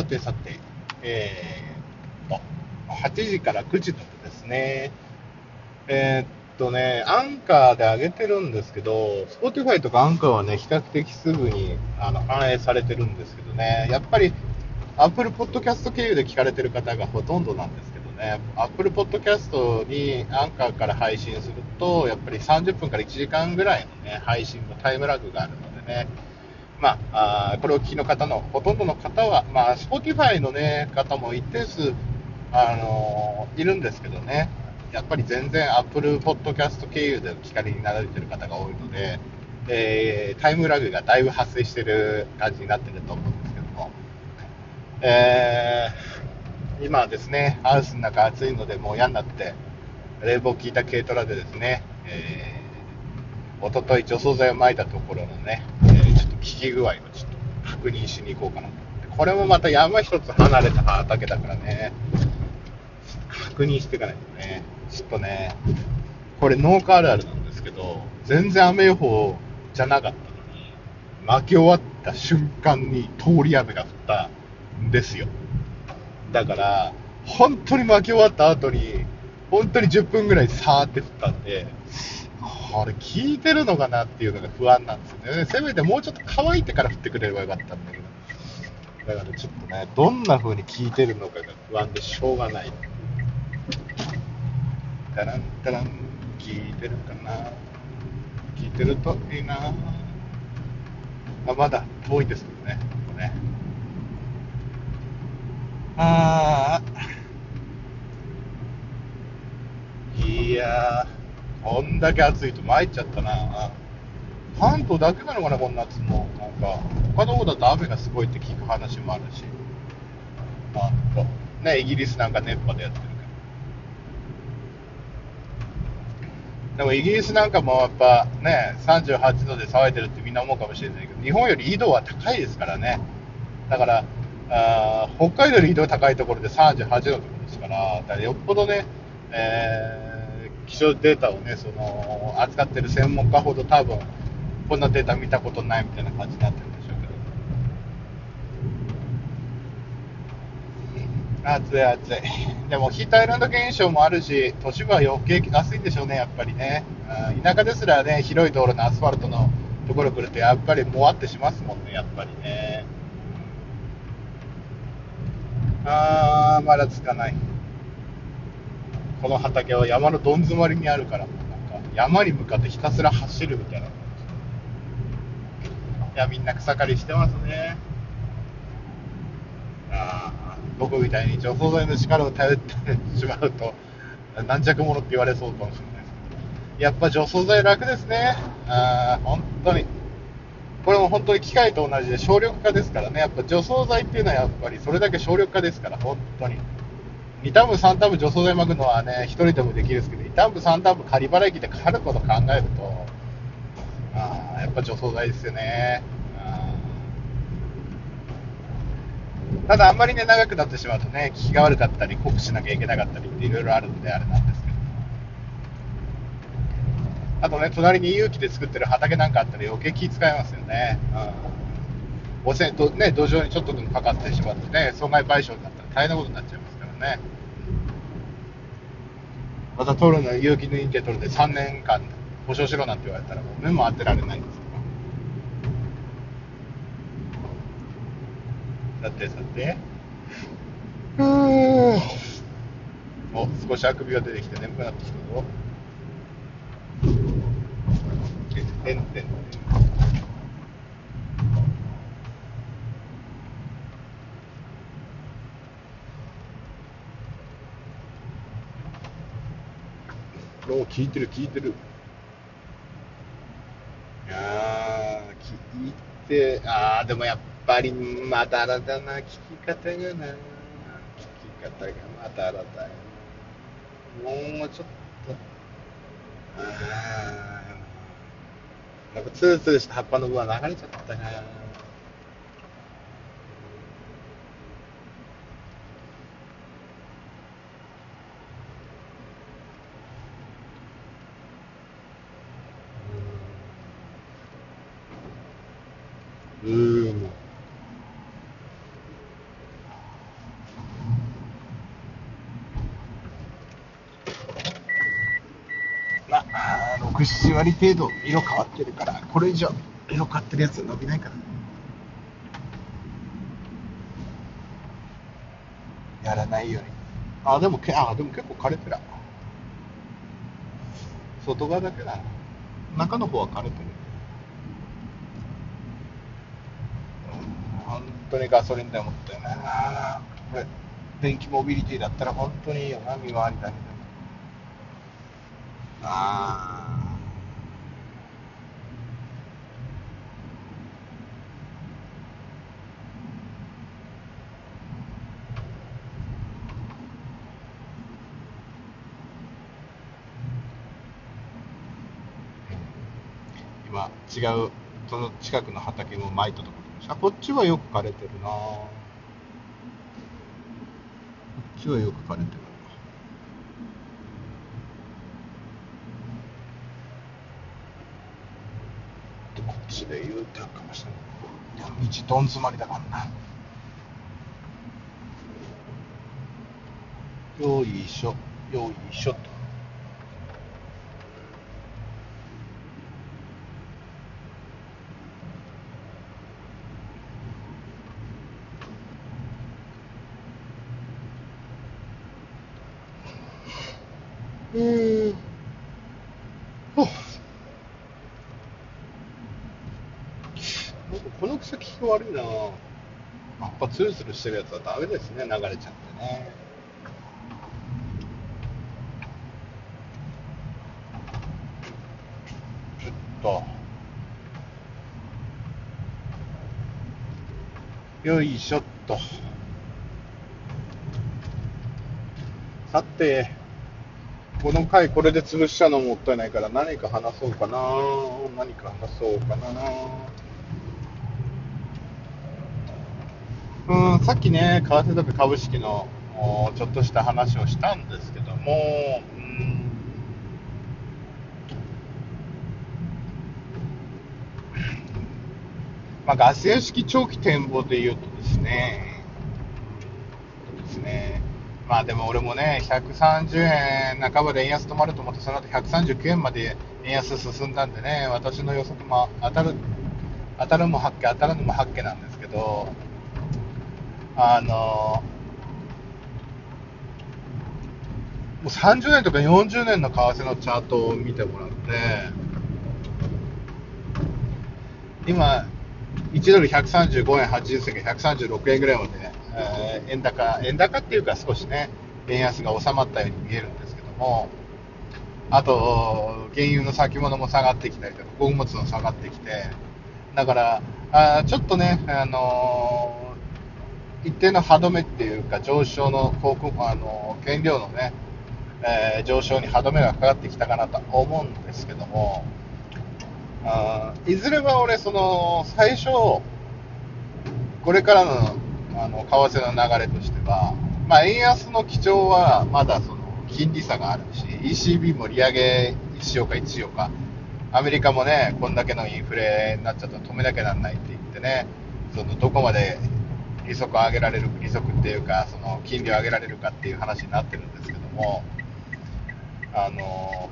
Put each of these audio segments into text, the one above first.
さてさて、えー、と、8時から9時までですね、えー、っとね、アンカーで上げてるんですけど、Spotify とかアンカーはね、比較的すぐにあの反映されてるんですけどね、やっぱり Apple Podcast 経由で聞かれてる方がほとんどなんですけどね、Apple Podcast にアンカーから配信すると、やっぱり30分から1時間ぐらいのね、配信のタイムラグがあるのでね、まあ、あこれを聞きの方のほとんどの方は、まあ、Spotify の、ね、方も一定数、あのー、いるんですけどね、やっぱり全然 Apple Podcast 経由でお聞かれになられてる方が多いので、えー、タイムラグがだいぶ発生してる感じになってると思うんですけども、えー、今はですね、ハウスの中暑いのでもう嫌になって、冷房効いた軽トラでですね、えー、おととい除草剤を撒いたところのね、効き具合をちょっと確認しに行こうかなと思って。これもまた山一つ離れた畑だからね、確認していかないとね、ちょっとね、これ農家あるあるなんですけど、全然雨予報じゃなかったのに、巻き終わった瞬間に通り雨が降ったんですよ。だから、本当に巻き終わった後に、本当に10分ぐらいさーって降ったんで、これ聞いてるのかなっていうのが不安なんですよね。せめてもうちょっと乾いてから降ってくれればよかったんだけど。だからちょっとね、どんな風に聞いてるのかが不安でしょうがない。タランタラン、聞いてるかな？聞いてるといいなあ、まだ遠いですけどね、ここね。ああ。いや。こんだけ暑いと参っちゃったな。関東だけなのかな、こんな夏も。なんか、他の方だと雨がすごいって聞く話もあるし。あと、ね、イギリスなんか熱波でやってるけど。でもイギリスなんかもやっぱね、38度で騒いでるってみんな思うかもしれないけど、日本より緯度は高いですからね。だから、あ北海道より緯度が高いところで38度とですから、だからよっぽどね、えー気象データをね、その、扱ってる専門家ほど多分、こんなデータ見たことないみたいな感じになってるんでしょうけど。暑い暑い。でもヒートアイランド現象もあるし、都市部は余計暑いんでしょうね、やっぱりね。田舎ですらね、広い道路のアスファルトのところ来ると、やっぱりもわってしますもんね、やっぱりね。あー、まだつかない。この畑は山のどん詰まりにあるから、なんか山に向かってひたすら走るみたいな。いや、みんな草刈りしてますね。あ僕みたいに除草剤の力を頼ってしまうと、軟弱者って言われそうかもしれないですけど、やっぱ除草剤楽ですね。あ本当に。これも本当に機械と同じで省力化ですからね。やっぱ除草剤っていうのはやっぱりそれだけ省力化ですから、本当に。2ターン3ターン除草剤巻くのはね、1人でもできるんですけど、2ターン3ターン仮払い機でかかること考えると、あやっぱ除草剤ですよね。ただあんまりね、長くなってしまうとね、効きが悪かったり、濃くしなきゃいけなかったりっていろいろあるんで、あれなんですけど。あとね、隣に有機で作ってる畑なんかあったら余計気使いますよね。うん。汚染とね、土壌にちょっとでもかかってしまってね、損害賠償になったら大変なことになっちゃいますね。また取るの有機認定取るで3年間保証しろなんて言われたらもう目も当てられないんですけどさてさて。うーお少しあくびが出てきて眠くなってきたぞ。てんてんてん聞いてる聞いてる。いや聞いてああでもやっぱりまだらだな聞き方がな聞き方がまだらだよもうちょっと。ああなんかツルツルした葉っぱの部分は流れちゃったなうーん。7割程度色変わってるからこれ以上色変わってるやつ伸びないから。やらないように。あでもけあでも結構枯れてる。外側だけだ中の方は枯れてる。本当にガソリンでもったよなこれ電気モビリティだったら本当にいいよな見回りだけでもああ今違うその近くの畑も巻いたところであこっちはよく枯れてるな。こっちはよく枯れてるでこっちで U ターンかもしれないいや道どん詰まりだからな。よいしょよいしょと。うん。ほっなんこの草聞き悪いな。やっぱツルツルしてるやつはダメですね。流れちゃってね。ちょっと。よいしょっと。さて。この回これで潰しちゃうのもったいないから何か話そうかな。何か話そうかな。うんさっきね為替とか株式のちょっとした話をしたんですけどもうん。まあ、ガス屋式長期展望で言うとですね、ですね、まあでも俺もね、130円半ばで円安止まると思って、その後139円まで円安進んだんでね、私の予測も当たる、当たるも八卦、当たるのも八卦なんですけど、あの、もう30年とか40年の為替のチャートを見てもらって、今、1ドル135円80銭が136円ぐらいまで、ねえー円高、円高っていうか少しね、円安が収まったように見えるんですけども、あと、原油の先物も下がってきたりとか、穀物も下がってきて、だから、あちょっとね、あのー一定の歯止めっていうか、上昇の航空、あのー原料のね、えー上昇に歯止めがかかってきたかなと思うんですけども、あいずれは俺、その、最初、これからの、あの、為替の流れとしては、まあ、円安の基調は、まだその、金利差があるし、ECB も利上げしようか、いつしようか、アメリカもね、こんだけのインフレになっちゃったら止めなきゃなんないって言ってね、その、どこまで利息を上げられる、利息っていうか、その、金利を上げられるかっていう話になってるんですけども、あの、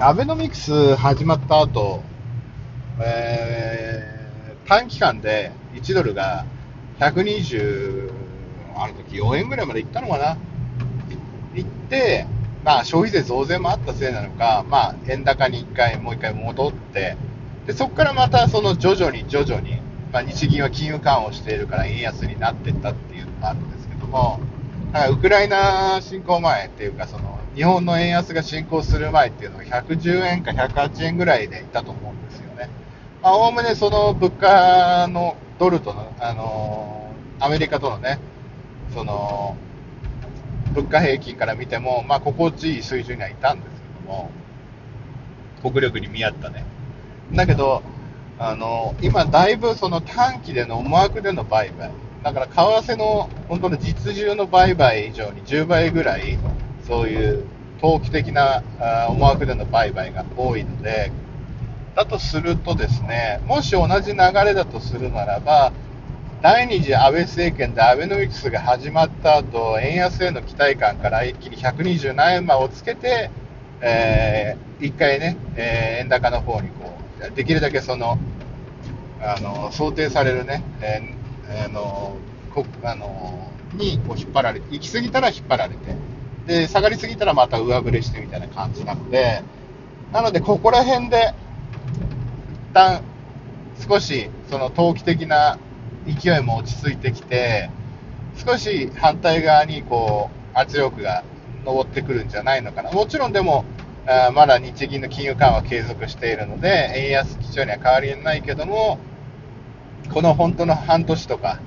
アベノミクス始まった後、えー短期間で1ドルが120、あの時4円ぐらいまでいったのかな。いって、まあ消費税増税もあったせいなのか、まあ円高に1回、もう1回戻って、で、そこからまたその徐々に徐々に、まあ日銀は金融緩和をしているから円安になっていったっていうのがあるんですけども、だからウクライナ侵攻前っていうか、その日本の円安が進行する前っていうのが110円か108円ぐらいでいたと思うんです。まあ、おおむねその物価のドルとの、あのーアメリカとのね、その、物価平均から見ても、まあ、心地いい水準にはいたんですけども、国力に見合ったね。だけど、あのー今だいぶその短期での思惑での売買、だから為替の本当の実需の売買以上に10倍ぐらい、そういう投機的な思惑での売買が多いので、だとするとですね、もし同じ流れだとするならば、第二次安倍政権でアベノミクスが始まった後、円安への期待感から一気に120何円間をつけて、えー、一回ね、えー、円高の方にこう、できるだけその、あの、想定されるね、えー、あの、こあの、にこう引っ張られて、行き過ぎたら引っ張られて、で、下がりすぎたらまた上振れしてみたいな感じなので、なので、ここら辺で、旦、少し、その投機的な勢いも落ち着いてきて、少し反対側にこう圧力が上ってくるんじゃないのかな。もちろんでも、あまだ日銀の金融緩和継続しているので、円安基調には変わりないけども、この本当の半年とか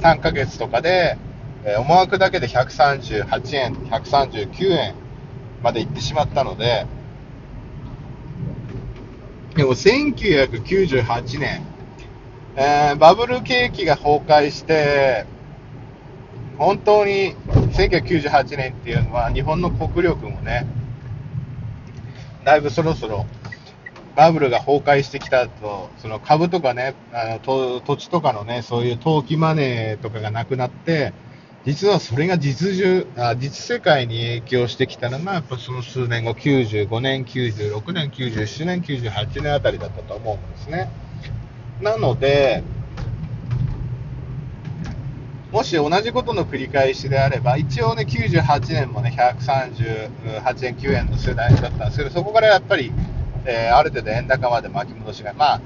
3ヶ月とかで、え、思惑だけで138円、139円まで行ってしまったので、でも1998年、えー、バブル景気が崩壊して、本当に1998年っていうのは日本の国力もね、だいぶそろそろバブルが崩壊してきたと、その株とかね、あの土地とかのね、そういう投機マネーとかがなくなって、実はそれが実需あ実世界に影響してきたのが、やっぱその数年後、95年、96年、97年、98年あたりだったと思うんですね。なので、もし同じことの繰り返しであれば、一応ね、98年もね、138円、9円の世代だったんですけど、そこからやっぱり、えー、ある程度円高まで巻き戻しが、まあ、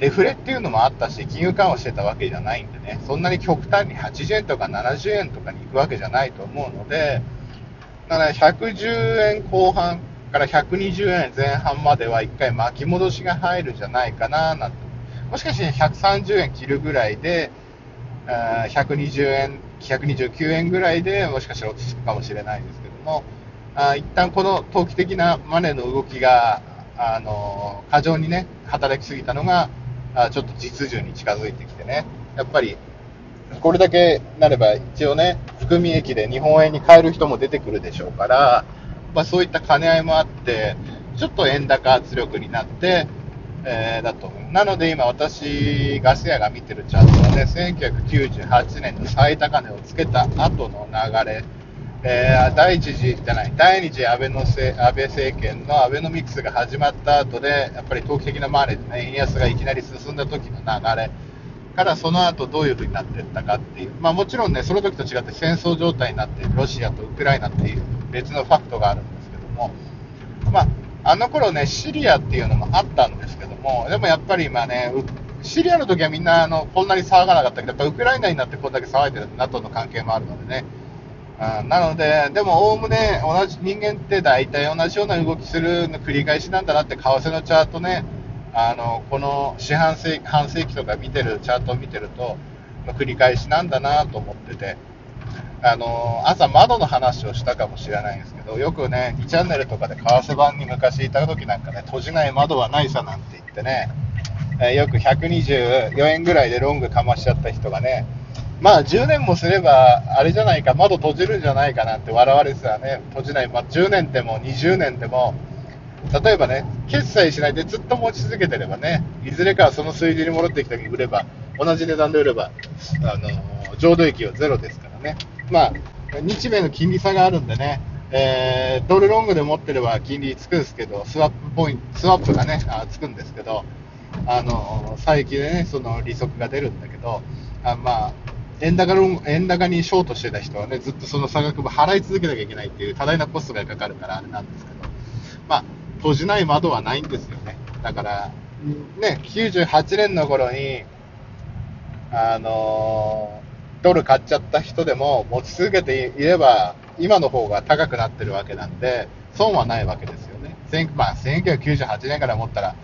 デフレっていうのもあったし、金融緩和してたわけじゃないんでね、そんなに極端に80円とか70円とかに行くわけじゃないと思うので、だから110円後半から120円前半までは1回巻き戻しが入るんじゃないかななんて。もしかして130円切るぐらいで、120円、129円ぐらいでもしかしたら落ち着くかもしれないですけども、あ一旦この投機的なマネーの動きが、あの過剰にね、働きすぎたのが、あちょっと実需に近づいてきてね、やっぱり、これだけなれば一応ね、含み益で日本円に変える人も出てくるでしょうから、まあ、そういった兼ね合いもあって、ちょっと円高圧力になって、えー、だと思う。なので今私、ガス屋が見てるチャートはね、1998年の最高値をつけた後の流れ、えー、第一次じゃない、第二次安倍のせ安倍政権のアベノミクスが始まった後で、やっぱり投機的なマネーでね、円安がいきなり進んだ時の流れ。からその後どういう風になっていったかっていう、まあもちろんね、その時と違って戦争状態になっている。ロシアとウクライナっていう別のファクトがあるんですけども、まああの頃ね、シリアっていうのもあったんですけども、でもやっぱり今ね、シリアの時はみんなあのこんなに騒がなかったけど、やっぱウクライナになってこんだけ騒いでる NATO の関係もあるのでね。あなので、でもおおむね同じ人間って大体同じような動きするの繰り返しなんだなって、為替のチャートね、あのこの四半世紀半世紀とか見てるチャートを見てると、繰り返しなんだなと思ってて。あの朝窓の話をしたかもしれないんですけど、よくね、2チャンネルとかで為替版に昔いた時なんかね、閉じない窓はないさなんて言ってね、えよく124円ぐらいでロングかましちゃった人がね、まあ10年もすれば、あれじゃないか、窓閉じるんじゃないかなんて笑われてたね、閉じない、まあ、10年でも20年でも、例えばね、決済しないでずっと持ち続けてればね、いずれかその数字に戻ってきた時に売れば、同じ値段で売れば、あの浄土益はゼロですからね。まあ、日米の金利差があるんでね、えー、ドルロングで持ってれば金利つくんですけど、スワップポイント、スワップがね、あつくんですけど、あの、最近でね、その利息が出るんだけど、あまあ、円高ロン円高にショートしてた人はね、ずっとその差額も払い続けなきゃいけないっていう多大なコストがかかるからあれなんですけど、まあ、閉じない窓はないんですよね。だから、ね、98年の頃に、あのードル買っちゃった人でも持ち続けていれば、今の方が高くなってるわけなんで、損はないわけですよね。まあ、1998年から思ったら、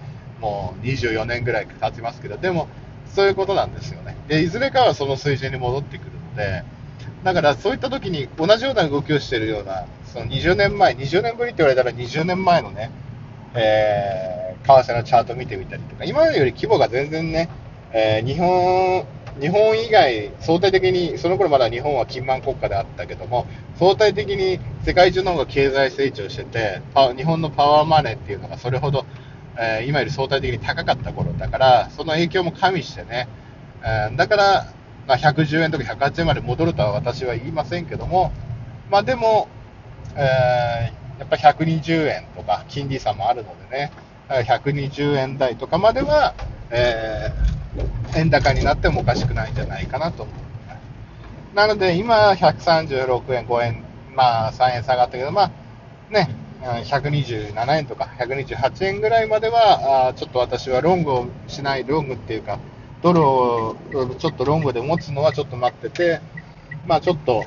もう24年ぐらい経ちますけど、でも、そういうことなんですよね。で、いずれかはその水準に戻ってくるので、だからそういった時に同じような動きをしているような、その20年前、20年ぶりって言われたら20年前のね、えー、為替のチャート見てみたりとか、今より規模が全然ね、えー、日本日本以外、相対的に、その頃まだ日本は金満国家であったけども、相対的に世界中の方が経済成長してて、日本のパワーマネーっていうのがそれほど、えー、今より相対的に高かった頃だから、その影響も加味してね、えー、だから、まあ、110円とか108円まで戻るとは私は言いませんけども、まあ、でも、えー、やっぱ120円とか金利差もあるのでね、120円台とかまでは、えー、円高になってもおかしくないんじゃないかなと思う。なので、今、136円、5円、まあ、3円下がったけど、まあ、ね、127円とか128円ぐらいまでは、あちょっと私はロングをしない、ロングっていうか、ドルをちょっとロングで持つのはちょっと待ってて、まあちょっと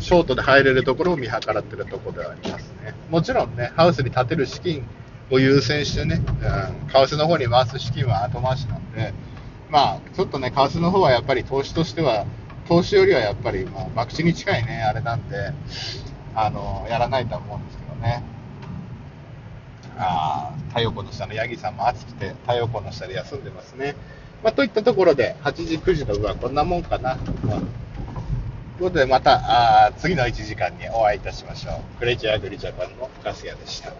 ショートで入れるところを見計らってるところではありますね。もちろんね、ハウスに建てる資金を優先してね、うん、為替の方に回す資金は後回しなんで、まあちょっとね、為替の方はやっぱり投資としては、投資よりはやっぱり、まあ、博打に近いね、あれなんで、あの、やらないと思うんですけどね。あ太陽光の下のヤギさんも暑くて、太陽光の下で休んでますね。まあ、といったところで、8時、9時の部はこんなもんかな。ということで、またあ次の1時間にお会いいたしましょう。クレイジーアグリジャパンのガス屋でした。